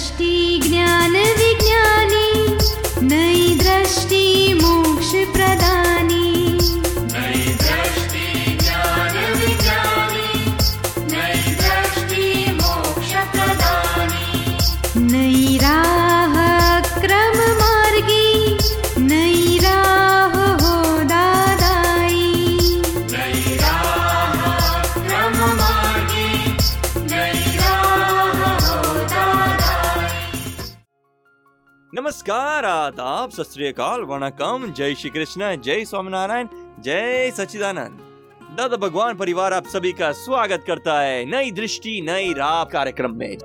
दृष्टि ज्ञान नमस्कार, आदाब सत वणकम। जय श्री कृष्ण जय स्वामीनारायण, जय सचिदानंद दादा भगवान परिवार आप सभी का स्वागत करता है नई दृष्टि, नई राह कार्यक्रम में।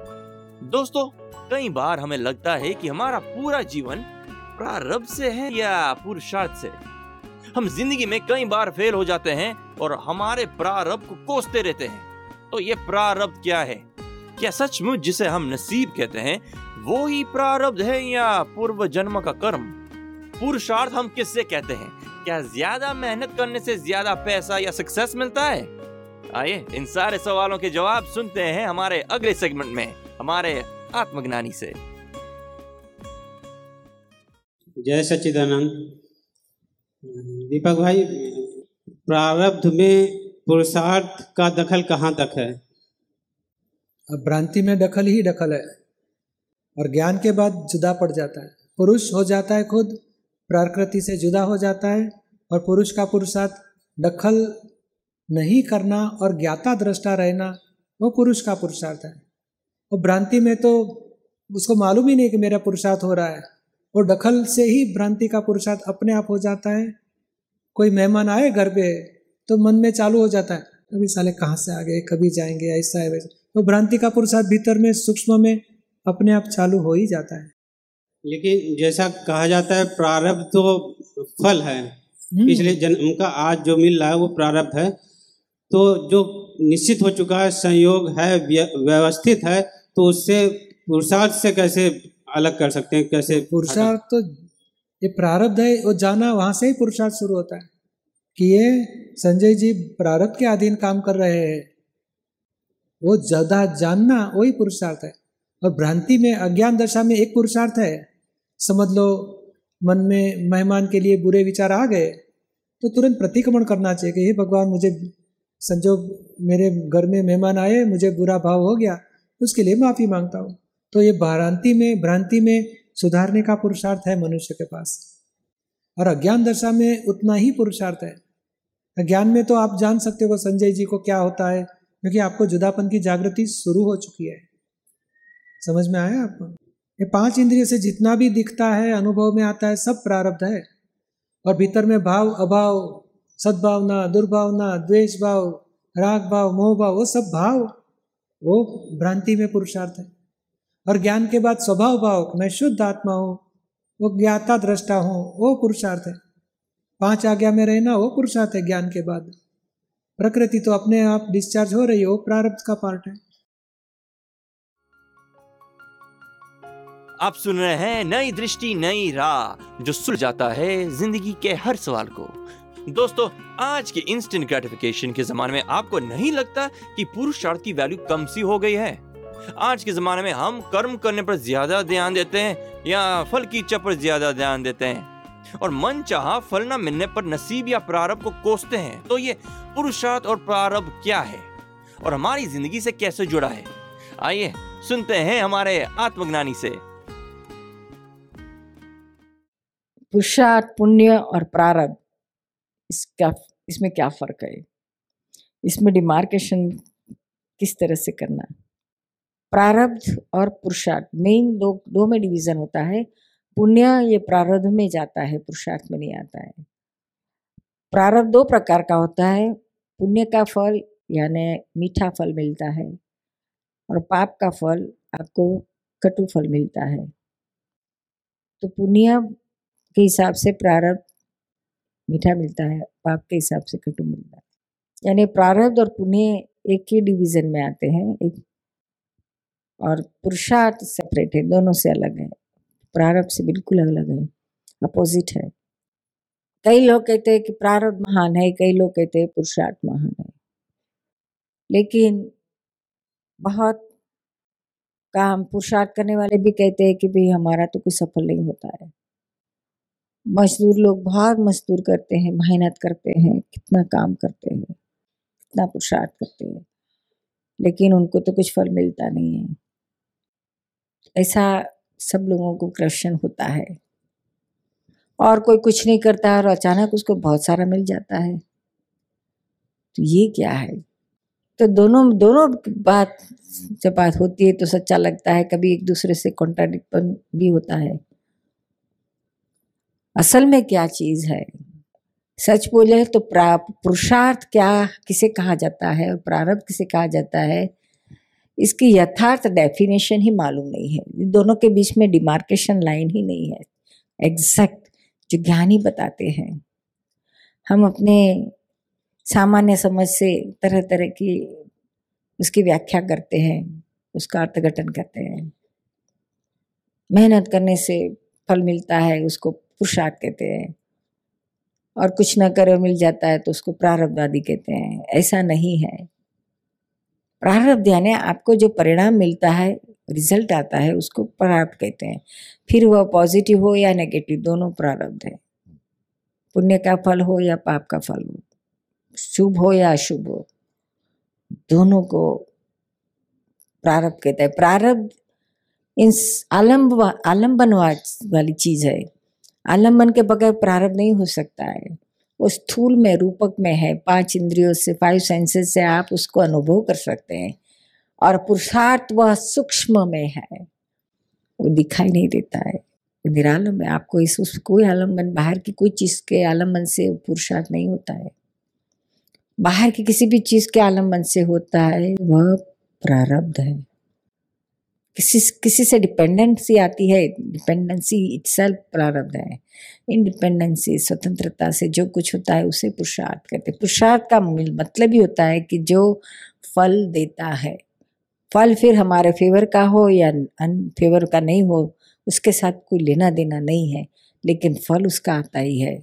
दोस्तों, कई बार हमें लगता है कि हमारा पूरा जीवन प्रारब्ध से है या पुरुषार्थ से। हम ज़िंदगी में कई बार फेल हो जाते हैं और हमारे प्रारब्ध को कोसते रहते हैं। तो ये प्रारब्ध क्या है? क्या सचमुच जिसे हम नसीब कहते हैं, वो ही प्रारब्ध है या पूर्व जन्म का कर्म? पुरुषार्थ हम किससे कहते हैं? क्या ज़्यादा मेहनत करने से ज़्यादा पैसा या सक्सेस मिलता है? आइए, इन सारे सवालों के जवाब सुनते हैं हमारे अगले सेगमेंट में, हमारे आत्मज्ञानी से। जय सच्चिदानंद। दीपक भाई, प्रारब्ध में पुरुषार्थ का दखल कहाँ तक है? अब भ्रांति में दखल ही दखल है और ज्ञान के बाद जुदा पड़ जाता है। पुरुष हो जाता है खुद, प्रकृति से जुदा हो जाता है और पुरुष का पुरुषार्थ दखल नहीं करना और ज्ञाता दृष्टा रहना, वो पुरुष का पुरुषार्थ है। और भ्रांति में तो उसको मालूम ही नहीं कि मेरा पुरुषार्थ हो रहा है। वो दखल से ही भ्रांति का पुरुषार्थ अपने आप हो जाता है। कोई मेहमान आए घर पे तो मन में चालू हो जाता है, अभी साले कहाँ से आ गए? कभी जाएँगे, ऐसा है वैसा। तो भ्रांति का पुरुषार्थ भीतर में सूक्ष्म में अपने आप चालू हो ही जाता है। लेकिन जैसा कहा जाता है प्रारब्ध तो फल है। हम्म, पिछले जन्म का आज जो मिल रहा है वो प्रारब्ध है। तो जो निश्चित हो चुका है संयोग है व्यवस्थित है तो उससे पुरुषार्थ से कैसे अलग कर सकते हैं? कैसे पुरुषार्थ तो ये प्रारब्ध है वो जाना वहाँ से ही पुरुषार्थ शुरू होता है। कि ये संजय जी प्रारब्ध के अधीन काम कर रहे हैं। वो ज़्यादा जानना वही पुरुषार्थ है। और भ्रांति में, अज्ञान दशा में एक पुरुषार्थ है। समझ लो, मन में मेहमान के लिए बुरे विचार आ गए तो तुरंत प्रतिक्रमण करना चाहिए कि, हे भगवान, मुझे संजोग, मेरे घर में मेहमान आए, मुझे बुरा भाव हो गया, उसके लिए माफ़ी माँगता हूँ। तो ये भ्रांति में भ्रांति में सुधारने का पुरुषार्थ है मनुष्य के पास। और अज्ञान दशा में उतना ही पुरुषार्थ है। अज्ञान में तो आप जान सकते हो, संजय जी को क्या होता है क्योंकि आपको जुदापन की जागृति शुरू हो चुकी है। समझ में आया आपको? ये पाँच इंद्रिय से जितना भी दिखता है, अनुभव में आता है, सब प्रारब्ध है। और भीतर में भाव, अभाव, सद्भावना, दुर्भावना द्वेष भाव राग भाव मोह भाव वो सब भाव, वो भ्रांति में पुरुषार्थ है। और ज्ञान के बाद स्वभाव भाव, मैं शुद्ध आत्मा हूँ, वो ज्ञाता दृष्टा हूँ, वो पुरुषार्थ है। पाँच आज्ञा में रहना, वो पुरुषार्थ है ज्ञान के बाद। प्रकृति तो अपने आप डिस्चार्ज हो रही है प्रारब्ध का पार्ट है। आप सुन रहे हैं नई दृष्टि, नई राह, जो सुल जाता है ज़िंदगी के हर सवाल को। दोस्तों, आज के इंस्टेंट ग्रेटिफिकेशन के जमाने में आपको नहीं लगता कि पुरुषार्थ की वैल्यू कम सी हो गई है? आज के जमाने में हम कर्म करने पर ज़्यादा ध्यान देते हैं या फल की इच्छा पर ज़्यादा ध्यान देते हैं? और मन चाह फल न मिलने पर नसीब या प्रारब्ध को कोसते हैं। तो ये पुरुषार्थ और प्रारब्ध क्या है? और हमारी ज़िंदगी से कैसे जुड़ा है? आइए, सुनते हैं हमारे आत्मज्ञानी से। पुरुषार्थ, पुण्य और प्रारब्ध इसका इसमें क्या फ़र्क है? इसमें डिमार्केशन किस तरह से करना प्रारब्ध और पुरुषार्थ मेन दो दो में डिवीज़न होता है। पुण्य ये प्रारब्ध में जाता है, पुरुषार्थ में नहीं आता है। प्रारब्ध दो प्रकार का होता है, पुण्य का फल यानी मीठा फल मिलता है और पाप का फल आपको कटु फल मिलता है। तो पुण्य के हिसाब से प्रारब्ध मीठा मिलता है, पाप के हिसाब से कटु मिलता है। यानी प्रारब्ध और पुण्य एक ही डिवीज़न में आते हैं, एक और पुरुषार्थ सेपरेट है, दोनों से अलग है। प्रारब्ध से बिल्कुल अलग है अपोजिट है। कई लोग कहते हैं कि प्रारब्ध महान है, कई लोग कहते हैं पुरुषार्थ महान है। लेकिन बहुत काम पुरुषार्थ करने वाले भी कहते हैं कि भाई हमारा तो कुछ सफल नहीं होता है। मजदूर लोग बहुत मजदूर करते हैं, मेहनत करते हैं, कितना काम करते हैं, कितना पुरुषार्थ करते हैं। लेकिन उनको तो कुछ फल मिलता नहीं है। ऐसा सब लोगों को क्वेश्चन होता है। और कोई कुछ नहीं करता है और अचानक उसको बहुत सारा मिल जाता है। तो ये क्या है? तो दोनों दोनों बात, जब बात होती है तो सच्चा लगता है, कभी एक दूसरे से कॉन्ट्राडिक्ट भी होता है। असल में क्या चीज़ है? सच बोले तो प्रा- पुरुषार्थ क्या, किसे कहा जाता है और प्रारब्ध किसे कहा जाता है? इसकी यथार्थ डेफिनेशन ही मालूम नहीं है। दोनों के बीच में डिमार्केशन लाइन ही नहीं है। एग्जैक्ट जो ज्ञानी बताते हैं। हम अपने सामान्य समझ से तरह तरह की उसकी व्याख्या करते हैं, उसका अर्थघटन करते हैं। मेहनत करने से फल मिलता है, उसको पुरुषार्थ कहते हैं। और कुछ न करे मिल जाता है तो उसको प्रारब्ध आदि कहते हैं। ऐसा नहीं है। प्रारब्ध यानी आपको जो परिणाम मिलता है रिज़ल्ट आता है, उसको प्रारब्ध कहते हैं। फिर वह पॉजिटिव हो या नेगेटिव दोनों प्रारब्ध है। पुण्य का फल हो या पाप का फल हो, शुभ हो या अशुभ हो, दोनों को प्रारब्ध कहते हैं। प्रारब्ध इन आलम्ब आलंबन वाली चीज़ है। आलंबन के बगैर प्रारब्ध नहीं हो सकता है। वो स्थूल में, रूपक में है। पाँच इंद्रियों से फाइव सेंसेस से आप उसको अनुभव कर सकते हैं। और पुरुषार्थ वह सूक्ष्म में है। वो दिखाई नहीं देता है। वो निरालंब है। आपको इस, उस कोई आलंबन बाहर की कोई चीज़ के आलंबन से पुरुषार्थ नहीं होता है। बाहर की किसी भी चीज़ के आलंबन से होता है। वह प्रारब्ध है। किसी किसी से डिपेंडेंसी आती है डिपेंडेंसी इटसेल्फ प्रारब्ध है। इंडिपेंडेंसी स्वतंत्रता से जो कुछ होता है, उसे पुरुषार्थ कहते हैं। पुरुषार्थ का मतलब ही होता है कि जो फल देता है। फल फिर हमारे फेवर का हो या अनफेवर का नहीं हो, उसके साथ कोई लेना देना नहीं है, लेकिन फल उसका आता ही है।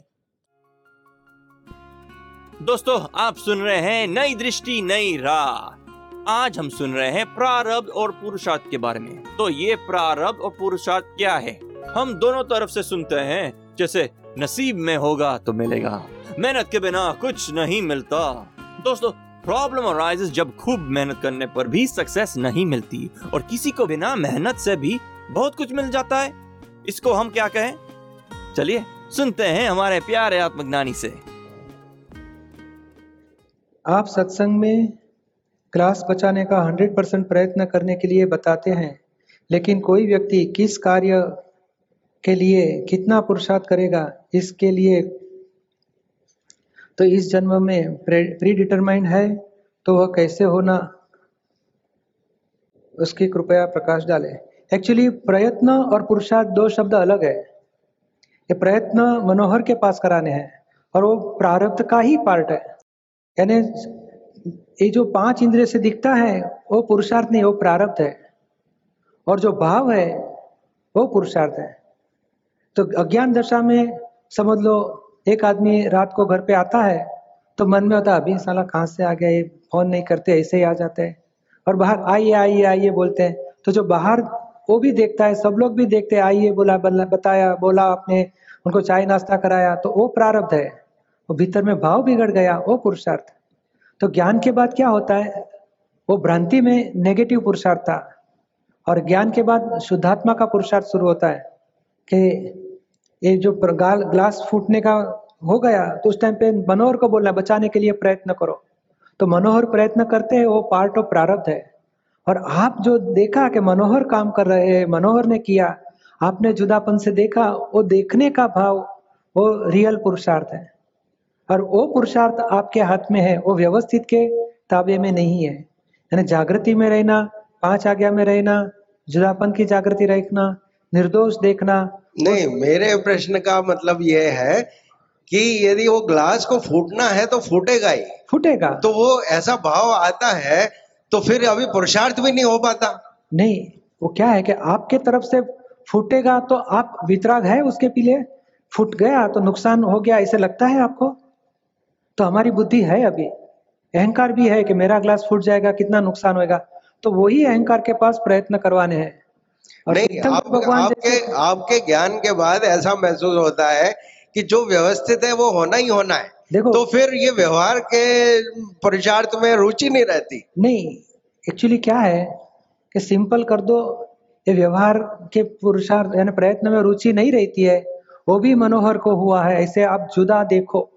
दोस्तों, आप सुन रहे हैं नई दृष्टि, नई राह। आज हम सुन रहे हैं प्रारब्ध और पुरुषार्थ के बारे में। तो ये प्रारब्ध और पुरुषार्थ क्या है? हम दोनों तरफ़ से सुनते हैं। जैसे नसीब में होगा तो मिलेगा, मेहनत के बिना कुछ नहीं मिलता। दोस्तों, प्रॉब्लम अराइजेस जब खूब मेहनत करने पर भी सक्सेस नहीं मिलती और किसी को बिना मेहनत से भी बहुत कुछ मिल जाता है। इसको हम क्या कहें? चलिए, सुनते हैं हमारे प्यारे आत्मज्ञानी से। आप सत्संग में क्लास बचाने का हंड्रेड परसेंट प्रयत्न करने के लिए बताते हैं, लेकिन कोई व्यक्ति किस कार्य के लिए कितना पुरुषार्थ करेगा, इसके लिए तो इस जन्म में प्री डिटरमाइंड है तो वह कैसे होना, उसकी कृपया प्रकाश डाले। एक्चुअली प्रयत्न और पुरुषार्थ दो शब्द अलग है। ये प्रयत्न मनोहर के पास कराने हैं, और वो प्रारब्ध का ही पार्ट है। यानी ये जो पाँच इंद्रिय से दिखता है, वो पुरुषार्थ नहीं, वो प्रारब्ध है। और जो भाव है, वो पुरुषार्थ है। तो अज्ञान दशा में समझ लो, एक आदमी रात को घर पे आता है तो मन में होता है, अभी साला कहाँ से आ गया, ये फ़ोन नहीं करते, ऐसे ही आ जाते हैं। और बाहर, आइए आइए आइए बोलते हैं। तो जो बाहर, वो भी देखता है, सब लोग भी देखते हैं, आइए, बोला बताया, बोला आपने, उनको चाय नाश्ता कराया तो वो प्रारब्ध है। वो भीतर में भाव बिगड़ गया, वो पुरुषार्थ। तो ज्ञान के बाद क्या होता है? वो भ्रांति में नेगेटिव पुरुषार्थ था। और ज्ञान के बाद शुद्धात्मा का पुरुषार्थ शुरू होता है कि ये जो ग्लास फूटने का हो गया तो उस टाइम पे मनोहर को बोलना, बचाने के लिए प्रयत्न करो। तो मनोहर प्रयत्न करते हैं, वो पार्ट ऑफ़ प्रारब्ध है। और आप जो देखा कि मनोहर काम कर रहे हैं, मनोहर ने किया, आपने जुदापन से देखा, वो देखने का भाव, वो रियल पुरुषार्थ है। और वो पुरुषार्थ आपके हाथ में है वो व्यवस्थित के ताबे में नहीं है। यानी जागृति में रहना पाँच आज्ञा में रहना जुदापन की जागृति रखना निर्दोष देखना। नहीं मेरे प्रश्न का मतलब यह है कि यदि वो ग्लास को फूटना है तो फूटेगा ही। फूटेगा। तो वो ऐसा भाव आता है तो फिर अभी पुरुषार्थ भी नहीं हो पाता। नहीं वो क्या है कि आपके तरफ़ से फूटेगा तो आप वितराग है उसके पीले फूट गया तो नुकसान हो गया ऐसे लगता है आपको? तो हमारी बुद्धि है अभी। अहंकार भी है कि मेरा ग्लास फूट जाएगा कितना नुकसान होगा तो वही अहंकार के पास प्रयत्न करवाने हैं। और नहीं आप, भगवान आपके आपके ज्ञान के बाद ऐसा महसूस होता है कि जो व्यवस्थित है वो होना ही होना है। देखो तो फिर ये व्यवहार के पुरुषार्थ में रुचि नहीं रहती। नहीं एक्चुअली क्या है कि सिंपल कर दो ये व्यवहार के पुरुषार्थ यानी प्रयत्न में रुचि नहीं रहती है वो भी मनोहर को हुआ है। ऐसे आप जुदा देखो।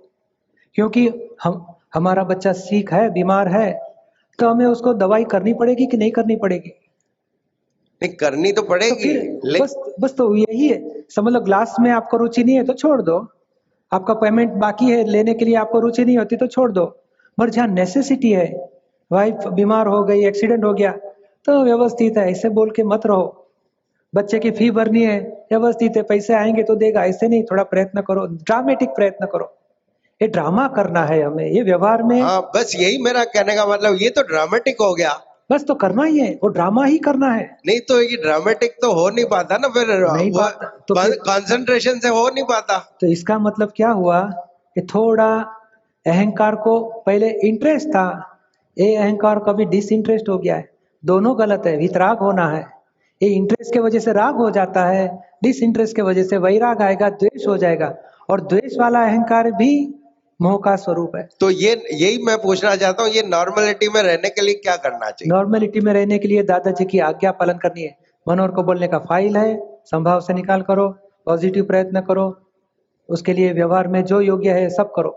क्योंकि हम हमारा बच्चा सीख है बीमार है तो हमें उसको दवाई करनी पड़ेगी कि नहीं करनी पड़ेगी? नहीं करनी तो तो पड़ेगी ले- बस बस तो यही है। समझ लो ग्लास में आपको रुचि नहीं है तो छोड़ दो। आपका पेमेंट बाकी है लेने के लिए आपको रुचि नहीं होती तो छोड़ दो। मगर जहाँ नेसेसिटी है वाइफ बीमार हो गई एक्सीडेंट हो गया तो व्यवस्थित है ऐसे बोल के मत रहो। बच्चे की फ़ी भरनी है व्यवस्थित है पैसे आएँगे तो देगा ऐसे नहीं थोड़ा प्रयत्न करो ड्रामेटिक प्रयत्न करो। ये ड्रामा करना है हमें ये व्यवहार में। हाँ बस यही मेरा कहने का मतलब ये तो ड्रामेटिक हो गया। बस तो करना ही है वो ड्रामा ही करना है। नहीं तो ये ड्रामेटिक तो हो नहीं पाता ना फिर नहीं पाता, तो कंसंट्रेशन से हो नहीं पाता। तो इसका मतलब क्या हुआ कि थोड़ा अहंकार को पहले इंटरेस्ट था ये अहंकार कभी डिसइंटरेस्ट हो गया है। दोनों गलत है वितराग होना है। ये इंटरेस्ट के वजह से राग हो जाता है डिसइंटरेस्ट के वजह से वैराग आएगा द्वेष हो जाएगा। और द्वेष वाला अहंकार भी मोह का स्वरूप है। तो ये यही मैं पूछना चाहता हूँ ये नॉर्मलिटी में रहने के लिए क्या करना चाहिए? नॉर्मेलिटी में रहने के लिए दादाजी की आज्ञा पालन करनी है। मनोहर को बोलने का फ़ाइल है संभाव से निकाल करो पॉजिटिव प्रयत्न करो उसके लिए व्यवहार में जो योग्य है सब करो।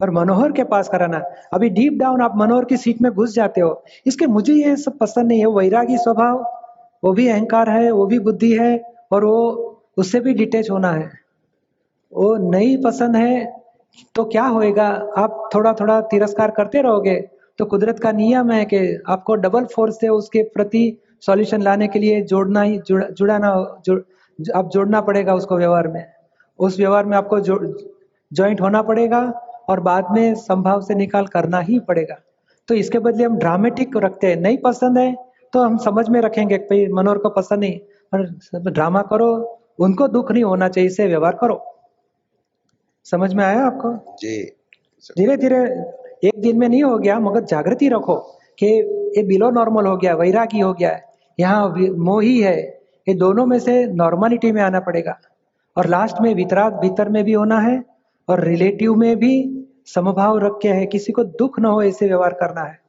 पर मनोहर के पास कराना अभी डीप डाउन आप मनोहर की सीट में घुस जाते हो इसके मुझे ये सब पसंद नहीं है। वैरागी स्वभाव वो भी अहंकार है वो भी बुद्धि है और वो उससे भी डिटेच होना है। वो नहीं पसंद है तो क्या होएगा? आप थोड़ा थोड़ा तिरस्कार करते रहोगे तो कुदरत का नियम है कि आपको डबल फोर्स से उसके प्रति सॉल्यूशन लाने के लिए जोड़ना ही जुड़, जुड़ाना जुड़, आप जोड़ना पड़ेगा उसको व्यवहार में। उस व्यवहार में आपको ज्वाइंट होना पड़ेगा और बाद में संभाव से निकाल करना ही पड़ेगा। तो इसके बदले हम ड्रामेटिक रखते हैं। नहीं पसंद है तो हम समझ में रखेंगे भाई मनोहर को पसंद नहीं पर ड्रामा करो उनको दुख नहीं होना चाहिए इसे व्यवहार करो। समझ में आया आपको? जी। धीरे धीरे एक दिन में नहीं हो गया मगर जागृति रखो कि ये बिलो नॉर्मल हो गया वैरागी हो गया है। यहाँ मोही है। ये दोनों में से नॉर्मलिटी में आना पड़ेगा। और लास्ट में वितराग भीतर में भी होना है और रिलेटिव में भी समभाव रख के है। किसी को दुख न हो ऐसे व्यवहार करना है।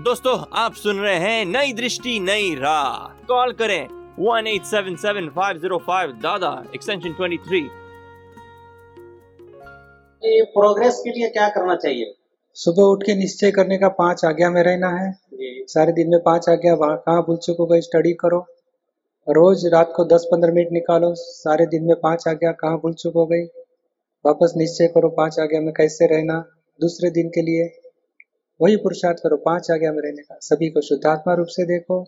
दोस्तों आप सुन रहे हैं नई दृष्टि नई राह। कॉल करें one eight seven seven five zero five Dada extension twenty three ये प्रोग्रेस के लिए क्या करना चाहिए? सुबह उठ के निश्चय करने का पाँच आज्ञा में रहना है। जी। सारे दिन में पाँच आज्ञा कहाँ भूल चुको गए स्टडी करो। रोज रात को दस पंद्रह मिनट निकालो सारे दिन में पाँच आज्ञा कहाँ भूल चुको गई वापस निश्चय करो पाँच आज्ञा में कैसे रहना दूसरे दिन के लिए। वही पुरुषार्थ करो पाँच आज्ञा में रहने का। सभी को शुद्धात्मा रूप से देखो।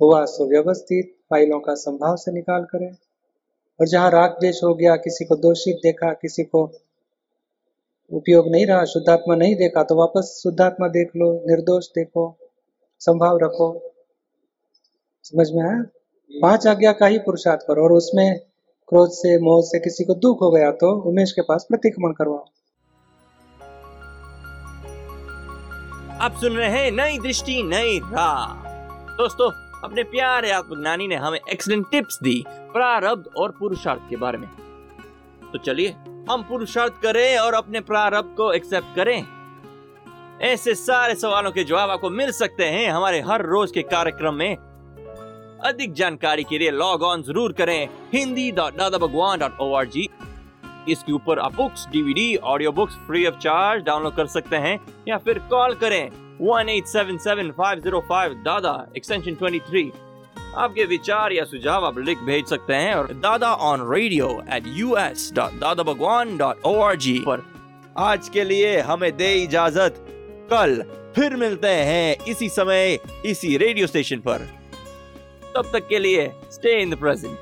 हुआ सुव्यवस्थित। फाइलों का संभाव से निकाल करें। और जहाँ राग द्वेष हो गया, किसी को दोषित देखा, किसी को उपयोग नहीं रहा, शुद्धात्मा नहीं देखा तो वापस शुद्धात्मा देख लो, निर्दोष देखो, संभाव रखो। समझ में आया? पाँच आज्ञा का ही पुरुषार्थ करो, और उसमें क्रोध से, मोह से किसी को दुख हो गया तो उमेश के पास प्रतिक्रमण करवाओ। आप सुन रहे हैं नई दृष्टि, नई राह। दोस्तों अपने प्यारे आत्मज्ञानी ने हमें एक्सीलेंट टिप्स दी प्रारब्ध और पुरुषार्थ के बारे में। तो चलिए, हम पुरुषार्थ करें और अपने प्रारब्ध को एक्सेप्ट करें। ऐसे सारे सवालों के जवाब आपको मिल सकते हैं हमारे हर रोज के कार्यक्रम में। अधिक जानकारी के लिए लॉग ऑन ज़रूर करें Hindi dot Dada Bhagwan dot O R G इसके ऊपर आप books DVD audio books free of charge download कर सकते हैं या फिर कॉल करें one eight seven seven five zero five Dada extension twenty three आपके विचार या सुझाव आप लिख भेज सकते हैं और Dada on radio at U S dot Dada Bhagwan dot O R G पर। आज के लिए हमें दे इजाज़त। कल फिर मिलते हैं इसी समय, इसी रेडियो स्टेशन पर। तब तक के लिए स्टे इन द प्रेजेंट